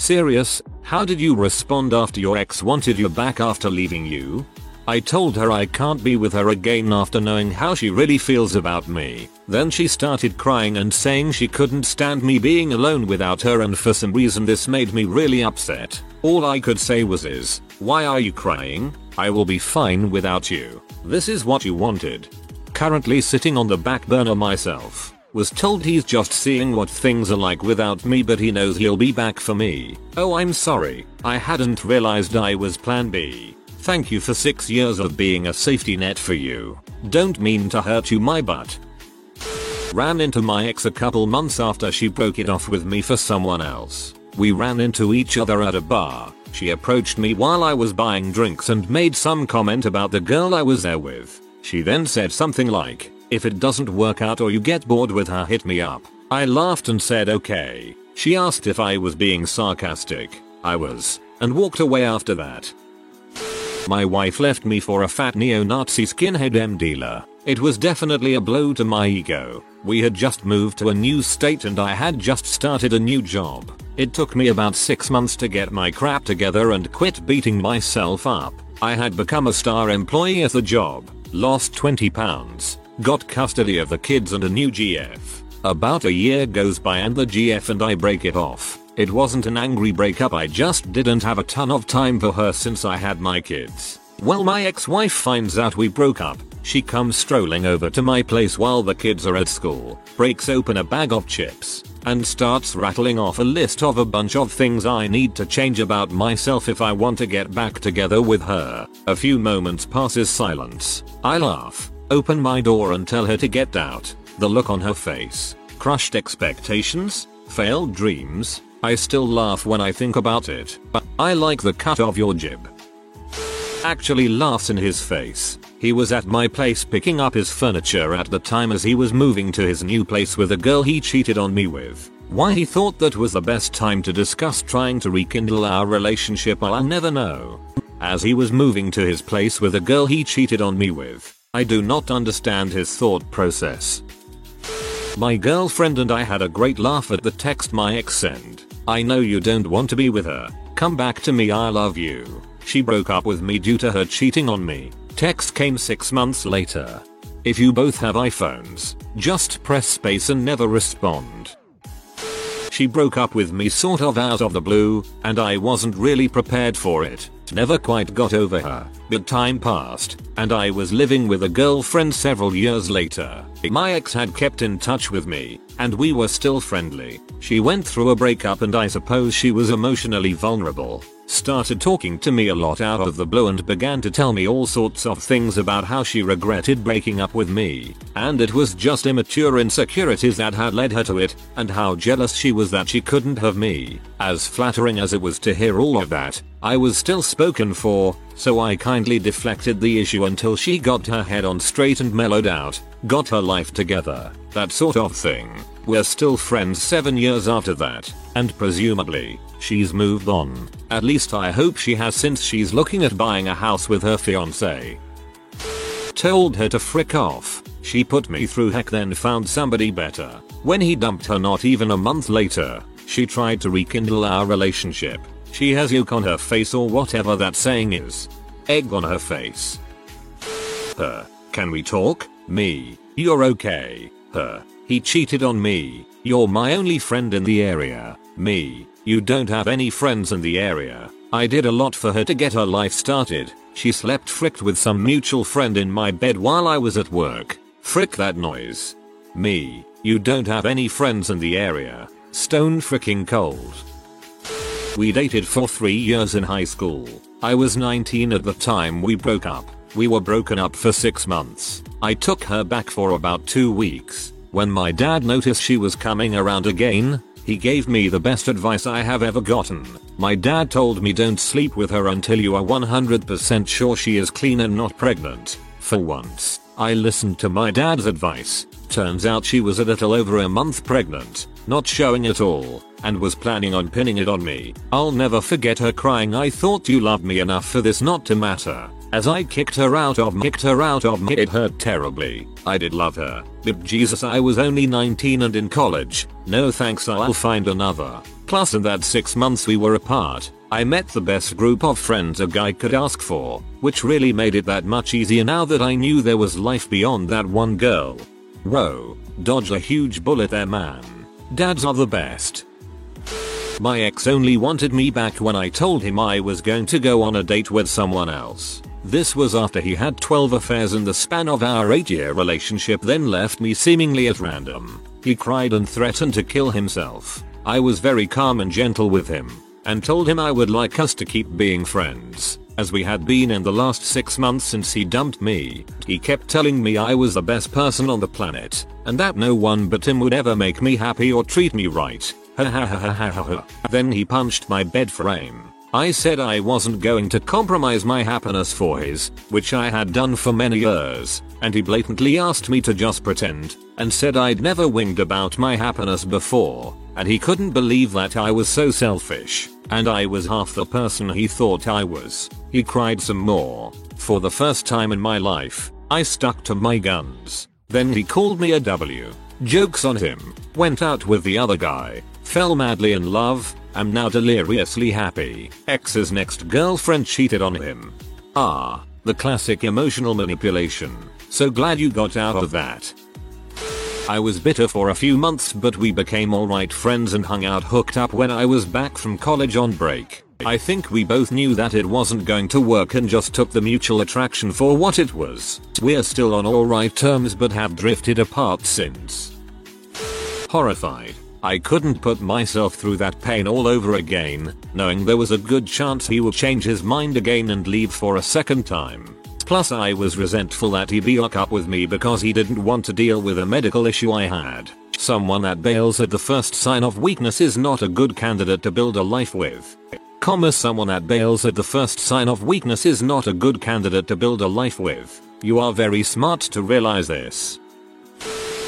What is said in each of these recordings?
Serious? How did you respond after your ex wanted you back after leaving you? I told her I can't be with her again after knowing how she really feels about me. Then she started crying and saying she couldn't stand me being alone without her and for some reason this made me really upset. All I could say was is, why are you crying? I will be fine without you. This is what you wanted. Currently sitting on the back burner myself. Was told he's just seeing what things are like without me but he knows he'll be back for me. Oh I'm sorry. I hadn't realized I was plan B. Thank you for 6 years of being a safety net for you. Don't mean to hurt you my butt. Ran into my ex a couple months after she broke it off with me for someone else. We ran into each other at a bar. She approached me while I was buying drinks and made some comment about the girl I was there with. She then said something like, if it doesn't work out or you get bored with her hit me up. I laughed and said okay. She asked if I was being sarcastic. I was. And walked away after that. My wife left me for a fat neo-Nazi skinhead M dealer. It was definitely a blow to my ego. We had just moved to a new state and I had just started a new job. It took me about 6 months to get my crap together and quit beating myself up. I had become a star employee at the job, lost 20 pounds, got custody of the kids and a new GF. About a year goes by and the GF and I break it off. It wasn't an angry breakup I just didn't have a ton of time for her since I had my kids. Well my ex-wife finds out we broke up. She comes strolling over to my place while the kids are at school, breaks open a bag of chips, and starts rattling off a list of a bunch of things I need to change about myself if I want to get back together with her. A few moments passes silence. I laugh, open my door and tell her to get out. The look on her face. Crushed expectations? Failed dreams? I still laugh when I think about it, but I like the cut of your jib. Actually laughs in his face. He was at my place picking up his furniture at the time as he was moving to his new place with a girl he cheated on me with. Why he thought that was the best time to discuss trying to rekindle our relationship I'll never know. As he was moving to his place with a girl he cheated on me with. I do not understand his thought process. My girlfriend and I had a great laugh at the text my ex sent. I know you don't want to be with her. Come back to me I love you. She broke up with me due to her cheating on me. Text came 6 months later. If you both have iPhones, just press space and never respond. She broke up with me sort of out of the blue, and I wasn't really prepared for it. Never quite got over her, but time passed, and I was living with a girlfriend several years later. My ex had kept in touch with me, and we were still friendly. She went through a breakup and I suppose she was emotionally vulnerable. Started talking to me a lot out of the blue and began to tell me all sorts of things about how she regretted breaking up with me, and it was just immature insecurities that had led her to it, and how jealous she was that she couldn't have me. As flattering as it was to hear all of that, I was still spoken for, so I kindly deflected the issue until she got her head on straight and mellowed out, got her life together, that sort of thing. We're still friends 7 years after that, and presumably, she's moved on. At least I hope she has since she's looking at buying a house with her fiance. Told her to frick off. She put me through heck then found somebody better. When he dumped her not even a month later, she tried to rekindle our relationship. She has yolk on her face or whatever that saying is. Egg on her face. Her. Can we talk? Me. You're okay. Her. He cheated on me. You're my only friend in the area. Me. You don't have any friends in the area. I did a lot for her to get her life started. She slept fricked with some mutual friend in my bed while I was at work. Frick that noise. Me. You don't have any friends in the area. Stone fricking cold. We dated for 3 years in high school. I was 19 at the time we broke up. We were broken up for 6 months. I took her back for about 2 weeks. When my dad noticed she was coming around again, he gave me the best advice I have ever gotten. My dad told me don't sleep with her until you are 100% sure she is clean and not pregnant. For once, I listened to my dad's advice. Turns out she was a little over a month pregnant, not showing at all, and was planning on pinning it on me. I'll never forget her crying I thought you loved me enough for this not to matter. As I kicked her out of me, kicked her out of me it hurt terribly. I did love her, but Jesus I was only 19 and in college. No thanks I'll find another. Plus in that 6 months we were apart, I met the best group of friends a guy could ask for, which really made it that much easier now that I knew there was life beyond that one girl. Whoa, dodge a huge bullet there man. Dads are the best. My ex only wanted me back when I told him I was going to go on a date with someone else. This was after he had 12 affairs in the span of our 8 year relationship then left me seemingly at random. He cried and threatened to kill himself. I was very calm and gentle with him and told him I would like us to keep being friends as we had been in the last 6 months since he dumped me. He kept telling me I was the best person on the planet and that no one but him would ever make me happy or treat me right. Ha ha ha ha ha. then he punched my bed frame. I said I wasn't going to compromise my happiness for his, which I had done for many years, and he blatantly asked me to just pretend, and said I'd never winged about my happiness before, and he couldn't believe that I was so selfish, and I was half the person he thought I was. He cried some more. For the first time in my life, I stuck to my guns. Then he called me a W. Jokes on him. Went out with the other guy. Fell madly in love. Am now deliriously happy. Ex's next girlfriend cheated on him. Ah, the classic emotional manipulation. So glad you got out of that. I was bitter for a few months but we became alright friends and hung out hooked up when I was back from college on break. I think we both knew that it wasn't going to work and just took the mutual attraction for what it was. We're still on alright terms but have drifted apart since. Horrified. I couldn't put myself through that pain all over again, knowing there was a good chance he would change his mind again and leave for a second time. Plus I was resentful that he broke up with me because he didn't want to deal with a medical issue I had. Someone that bails at the first sign of weakness is not a good candidate to build a life with comma someone that bails at the first sign of weakness is not a good candidate to build a life with. You are very smart to realize this.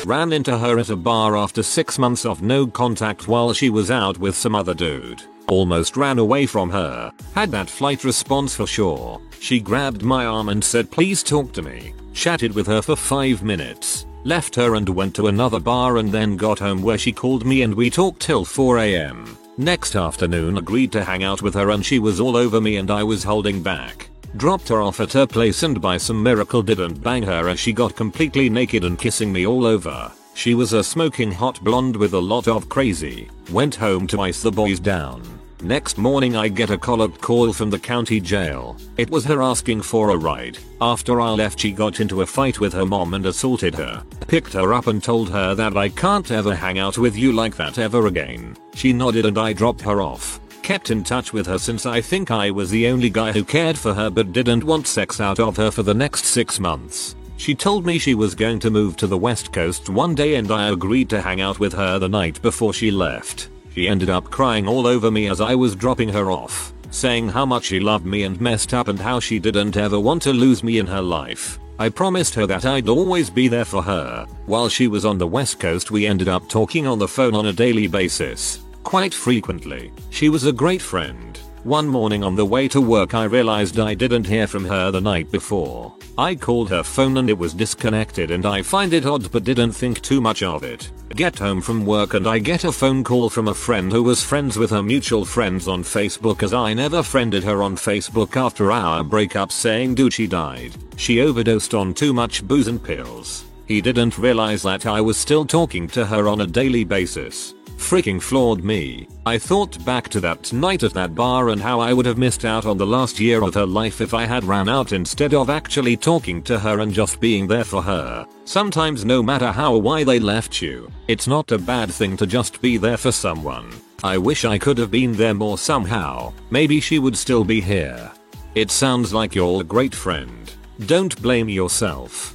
Ran into her at a bar after 6 months of no contact while she was out with some other dude. Almost ran away from her. Had that flight response for sure. She grabbed my arm and said please talk to me. Chatted with her for 5 minutes. Left her and went to another bar and then got home where she called me and we talked till 4am. Next afternoon agreed to hang out with her and she was all over me and I was holding back. Dropped her off at her place and by some miracle didn't bang her as she got completely naked and kissing me all over. She was a smoking hot blonde with a lot of crazy. Went home to ice the boys down. Next morning I get a collect call from the county jail. It was her asking for a ride. After I left she got into a fight with her mom and assaulted her. Picked her up and told her that I can't ever hang out with you like that ever again. She nodded and I dropped her off. Kept in touch with her since I think I was the only guy who cared for her but didn't want sex out of her for the next 6 months. She told me she was going to move to the west coast one day and I agreed to hang out with her the night before she left. She ended up crying all over me as I was dropping her off, saying how much she loved me and messed up and how she didn't ever want to lose me in her life. I promised her that I'd always be there for her. While she was on the west coast we ended up talking on the phone on a daily basis. Quite frequently. She was a great friend. One morning on the way to work I realized I didn't hear from her the night before. I called her phone and it was disconnected and I find it odd but didn't think too much of it. Get home from work and I get a phone call from a friend who was friends with her mutual friends on Facebook as I never friended her on Facebook after our breakup saying dude she died. She overdosed on too much booze and pills. He didn't realize that I was still talking to her on a daily basis freaking floored me. I thought back to that night at that bar and how I would have missed out on the last year of her life if I had ran out instead of actually talking to her and just being there for her. Sometimes no matter how or why they left you, it's not a bad thing to just be there for someone. I wish I could have been there more somehow. Maybe she would still be here. It sounds like you're a great friend. Don't blame yourself.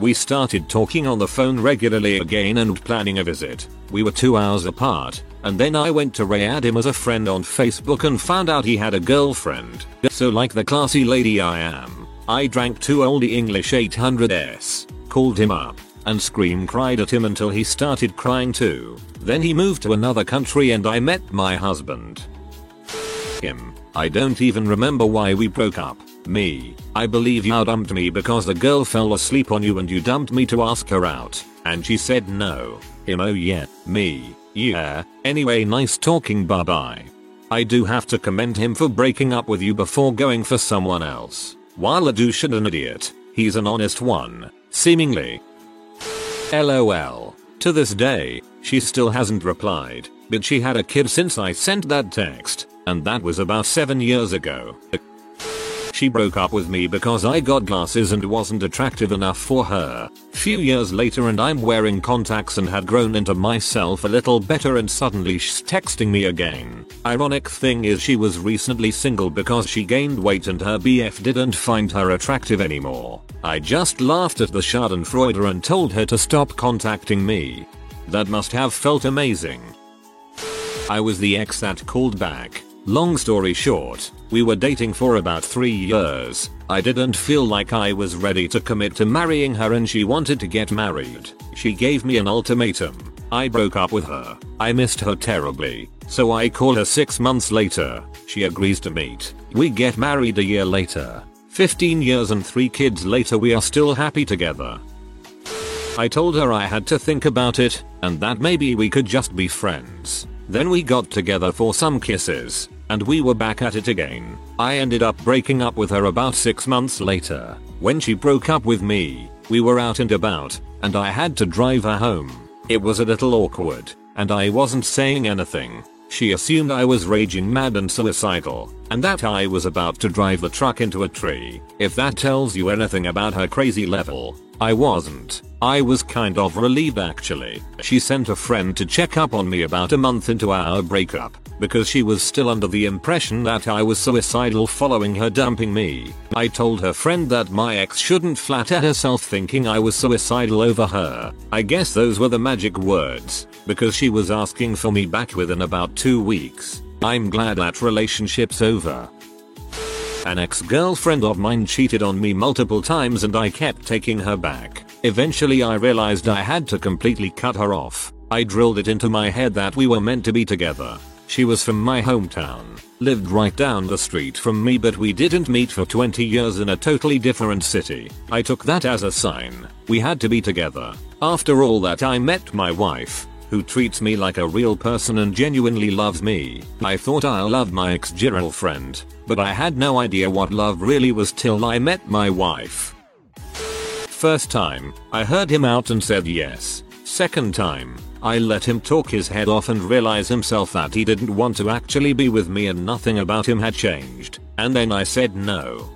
We started talking on the phone regularly again and planning a visit. We were 2 hours apart, and then I went to re-add him as a friend on Facebook and found out he had a girlfriend. So like the classy lady I am, I drank two Olde English 800s, called him up, and scream cried at him until he started crying too. Then he moved to another country and I met my husband. Him. I don't even remember why we broke up. Me. I believe you dumped me because the girl fell asleep on you and you dumped me to ask her out. And she said no. Him oh yeah. Me. Yeah. Anyway nice talking bye bye. I do have to commend him for breaking up with you before going for someone else. While a douche and an idiot, he's an honest one. Seemingly. LOL. To this day, she still hasn't replied, but she had a kid since I sent that text, and that was about 7 years ago. She broke up with me because I got glasses and wasn't attractive enough for her. Few years later and I'm wearing contacts and had grown into myself a little better and suddenly she's texting me again. Ironic thing is she was recently single because she gained weight and her BF didn't find her attractive anymore. I just laughed at the schadenfreude and told her to stop contacting me. That must have felt amazing. I was the ex that called back. Long story short, we were dating for about 3 years. I didn't feel like I was ready to commit to marrying her and she wanted to get married. She gave me an ultimatum. I broke up with her. I missed her terribly. So I call her 6 months later. She agrees to meet. We get married a year later. 15 years and 3 kids later we are still happy together. I told her I had to think about it and that maybe we could just be friends. Then we got together for some kisses, and we were back at it again. I ended up breaking up with her about 6 months later. When she broke up with me, we were out and about, and I had to drive her home. It was a little awkward, and I wasn't saying anything. She assumed I was raging mad and suicidal, and that I was about to drive the truck into a tree. If that tells you anything about her crazy level, I wasn't. I was kind of relieved actually. She sent a friend to check up on me about a month into our breakup because she was still under the impression that I was suicidal following her dumping me. I told her friend that my ex shouldn't flatter herself thinking I was suicidal over her. I guess those were the magic words because she was asking for me back within about 2 weeks. I'm glad that relationship's over. An ex-girlfriend of mine cheated on me multiple times and I kept taking her back. Eventually I realized I had to completely cut her off. I drilled it into my head that we were meant to be together. She was from my hometown, lived right down the street from me but we didn't meet for 20 years in a totally different city. I took that as a sign. We had to be together. After all that I met my wife, who treats me like a real person and genuinely loves me. I thought I loved my ex-girlfriend, but I had no idea what love really was till I met my wife. First time, I heard him out and said yes. Second time, I let him talk his head off and realize himself that he didn't want to actually be with me and nothing about him had changed. And then I said no.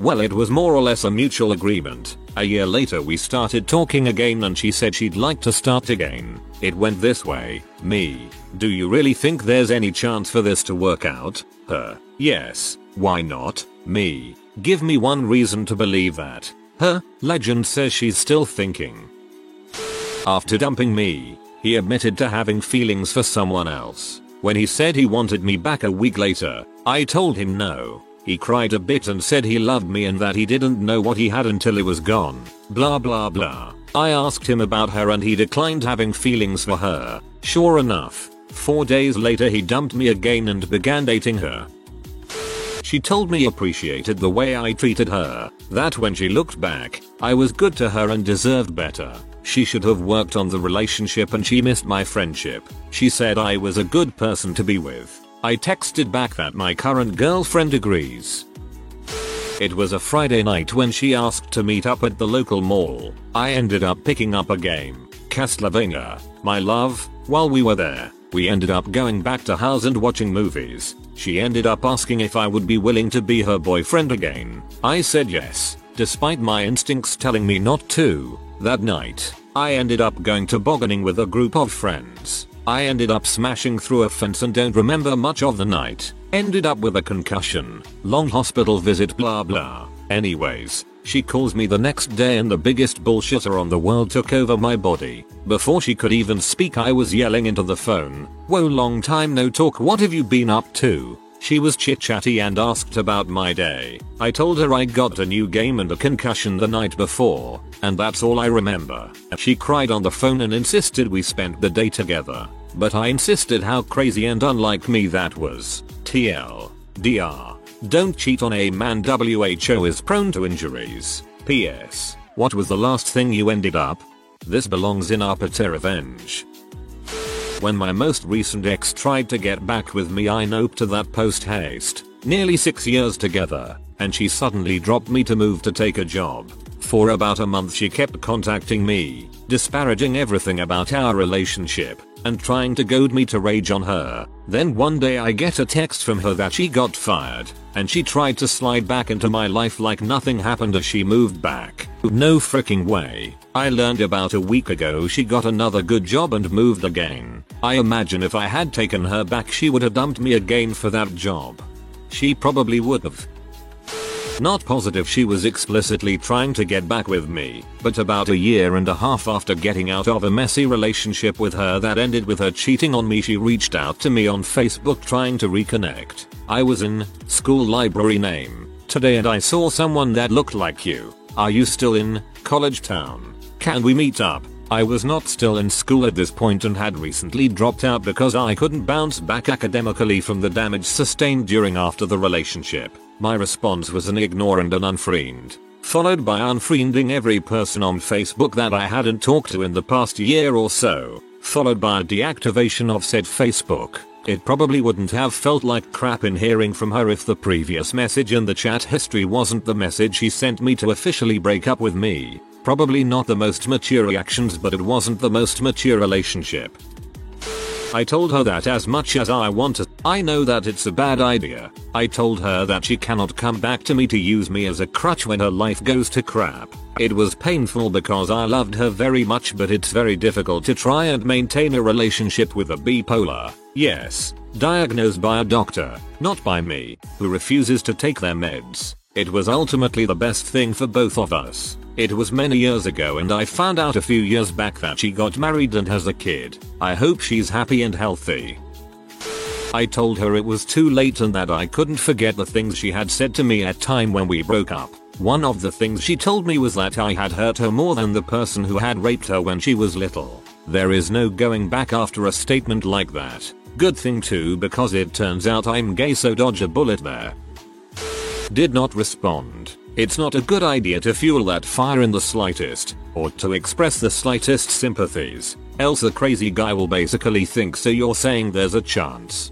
Well it was more or less a mutual agreement. A year later we started talking again and she said she'd like to start again. It went this way. Me. Do you really think there's any chance for this to work out? Her. Yes. Why not? Me. Give me one reason to believe that. Her. Legend says she's still thinking. After dumping me, he admitted to having feelings for someone else. When he said he wanted me back a week later, I told him no. He cried a bit and said he loved me and that he didn't know what he had until it was gone. Blah blah blah. I asked him about her and he declined having feelings for her. Sure enough, 4 days later he dumped me again and began dating her. She told me appreciated the way I treated her, that when she looked back, I was good to her and deserved better. She should have worked on the relationship and she missed my friendship. She said I was a good person to be with. I texted back that my current girlfriend agrees. It was a Friday night when she asked to meet up at the local mall. I ended up picking up a game, Castlevania, my love. While we were there, we ended up going back to house and watching movies. She ended up asking if I would be willing to be her boyfriend again. I said yes, despite my instincts telling me not to. That night, I ended up going tobogganing with a group of friends. I ended up smashing through a fence and don't remember much of the night. Ended up with a concussion, long hospital visit blah blah. Anyways, she calls me the next day and the biggest bullshitter on the world took over my body. Before she could even speak I was yelling into the phone, whoa long time no talk what have you been up to? She was chit chatty and asked about my day. I told her I got a new game and a concussion the night before, and that's all I remember. She cried on the phone and insisted we spent the day together. But I insisted how crazy and unlike me that was. TL. DR. Don't cheat on a man WHO is prone to injuries. P.S. What was the last thing you ended up? This belongs in our petty revenge. When my most recent ex tried to get back with me I noped to that post haste. Nearly 6 years together, and she suddenly dropped me to move to take a job. For about a month she kept contacting me, disparaging everything about our relationship, and trying to goad me to rage on her. Then one day I get a text from her that she got fired, and she tried to slide back into my life like nothing happened as she moved back. No freaking way. I learned about a week ago she got another good job and moved again. I imagine if I had taken her back she would have dumped me again for that job. She probably would have. Not positive she was explicitly trying to get back with me, but about a year and a half after getting out of a messy relationship with her that ended with her cheating on me she reached out to me on Facebook trying to reconnect. I was in school library name today and I saw someone that looked like you. Are you still in college town? Can we meet up? I was not still in school at this point and had recently dropped out because I couldn't bounce back academically from the damage sustained during after the relationship. My response was an ignore and an unfriend, followed by unfriending every person on Facebook that I hadn't talked to in the past year or so, followed by a deactivation of said Facebook. It probably wouldn't have felt like crap in hearing from her if the previous message in the chat history wasn't the message she sent me to officially break up with me. Probably not the most mature reactions but it wasn't the most mature relationship. I told her that as much as I want to, I know that it's a bad idea. I told her that she cannot come back to me to use me as a crutch when her life goes to crap. It was painful because I loved her very much but it's very difficult to try and maintain a relationship with a bipolar. Yes, diagnosed by a doctor, not by me, who refuses to take their meds. It was ultimately the best thing for both of us. It was many years ago and I found out a few years back that she got married and has a kid. I hope she's happy and healthy. I told her it was too late and that I couldn't forget the things she had said to me at time when we broke up. One of the things she told me was that I had hurt her more than the person who had raped her when she was little. There is no going back after a statement like that. Good thing too because it turns out I'm gay so dodge a bullet there. Did not respond. It's not a good idea to fuel that fire in the slightest, or to express the slightest sympathies, else the crazy guy will basically think so you're saying there's a chance.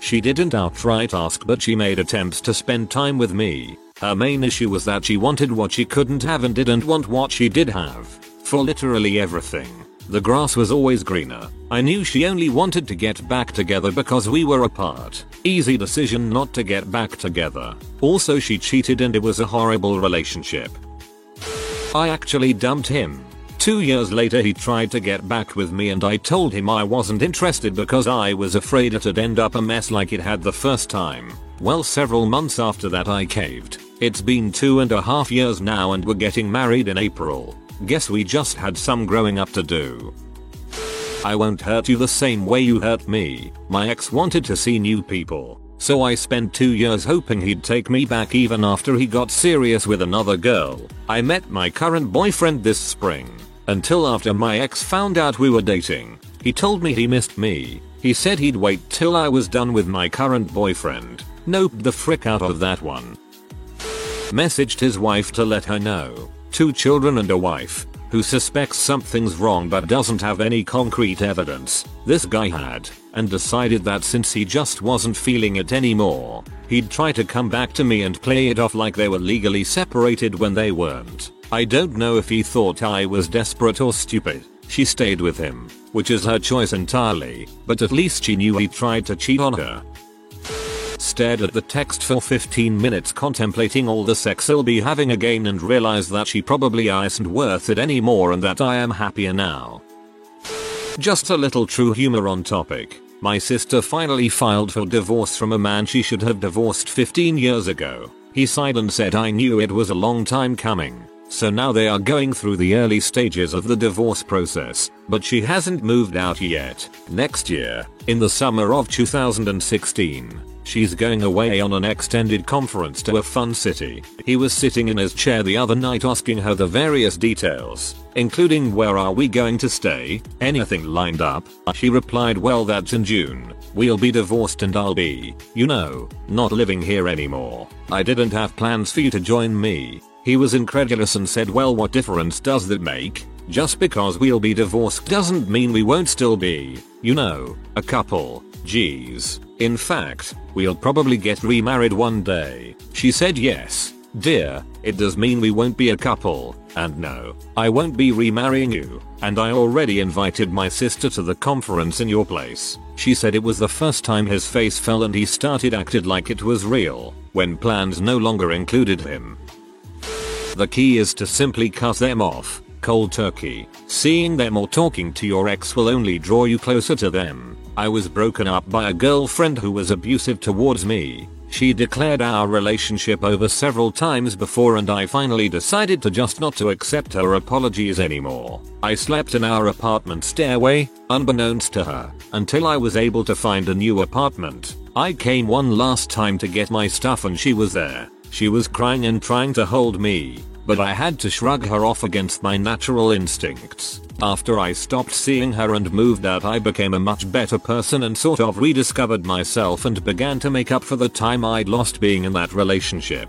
She didn't outright ask but she made attempts to spend time with me. Her main issue was that she wanted what she couldn't have and didn't want what she did have. For literally everything. The grass was always greener. I knew she only wanted to get back together because we were apart. Easy decision not to get back together. Also she cheated and it was a horrible relationship. I actually dumped him. Two years later he tried to get back with me and I told him I wasn't interested because I was afraid it'd end up a mess like it had the first time. Well several months after that I caved. It's been two and a half years now and we're getting married in April. Guess we just had some growing up to do. I won't hurt you the same way you hurt me. My ex wanted to see new people. So I spent 2 years hoping he'd take me back even after he got serious with another girl. I met my current boyfriend this spring. Until after my ex found out we were dating. He told me he missed me. He said he'd wait till I was done with my current boyfriend. Nope the frick out of that one. Messaged his wife to let her know two children and a wife, who suspects something's wrong but doesn't have any concrete evidence. This guy had, and decided that since he just wasn't feeling it anymore, he'd try to come back to me and play it off like they were legally separated when they weren't. I don't know if he thought I was desperate or stupid. She stayed with him, which is her choice entirely, but at least she knew he tried to cheat on her stared at the text for 15 minutes contemplating all the sex I'll be having again and realized that she probably isn't worth it anymore and that I am happier now. Just a little true humor on topic. My sister finally filed for divorce from a man she should have divorced 15 years ago. He sighed and said I knew it was a long time coming. So now they are going through the early stages of the divorce process, but she hasn't moved out yet. Next year, in the summer of 2016, She's going away on an extended conference to a fun city. He was sitting in his chair the other night asking her the various details, including where are we going to stay, anything lined up. She replied well that's in June. We'll be divorced and I'll be, you know, not living here anymore. I didn't have plans for you to join me. He was incredulous and said well what difference does that make? Just because we'll be divorced doesn't mean we won't still be, you know, a couple. Geez. In fact, we'll probably get remarried one day. She said yes. Dear, it does mean we won't be a couple, and no, I won't be remarrying you, and I already invited my sister to the conference in your place. She said it was the first time his face fell and he started acted like it was real, when plans no longer included him. The key is to simply cut them off, cold turkey. Seeing them or talking to your ex will only draw you closer to them. I was broken up by a girlfriend who was abusive towards me. She declared our relationship over several times before and I finally decided to just not to accept her apologies anymore. I slept in our apartment stairway, unbeknownst to her, until I was able to find a new apartment. I came one last time to get my stuff and she was there. She was crying and trying to hold me, but I had to shrug her off against my natural instincts. After I stopped seeing her and moved out I became a much better person and sort of rediscovered myself and began to make up for the time I'd lost being in that relationship.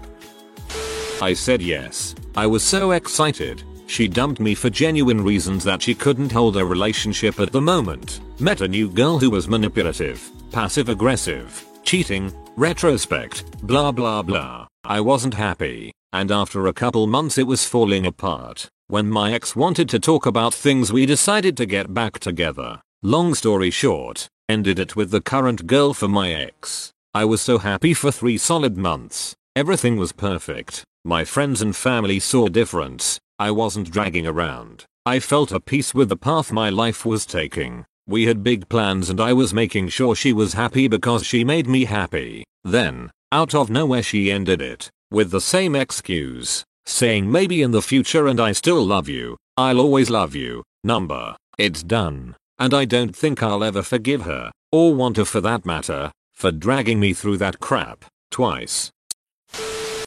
I said yes. I was so excited. She dumped me for genuine reasons that she couldn't hold a relationship at the moment. Met a new girl who was manipulative, passive aggressive, cheating, retrospect, blah blah blah. I wasn't happy, and after a couple months it was falling apart. When my ex wanted to talk about things we decided to get back together. Long story short, ended it with the current girl for my ex. I was so happy for 3 solid months. Everything was perfect. My friends and family saw a difference. I wasn't dragging around. I felt at peace with the path my life was taking. We had big plans and I was making sure she was happy because she made me happy. Then, out of nowhere she ended it, with the same excuse, saying maybe in the future and I still love you, I'll always love you, number. It's done. And I don't think I'll ever forgive her, or want to for that matter, for dragging me through that crap, twice.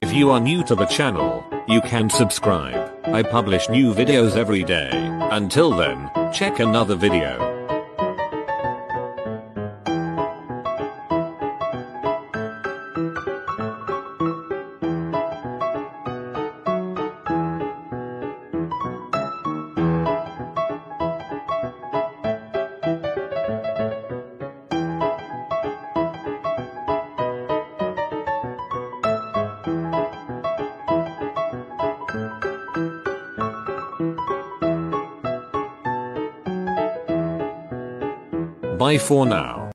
If you are new to the channel, you can subscribe. I publish new videos every day. Until then, check another video. Bye for now.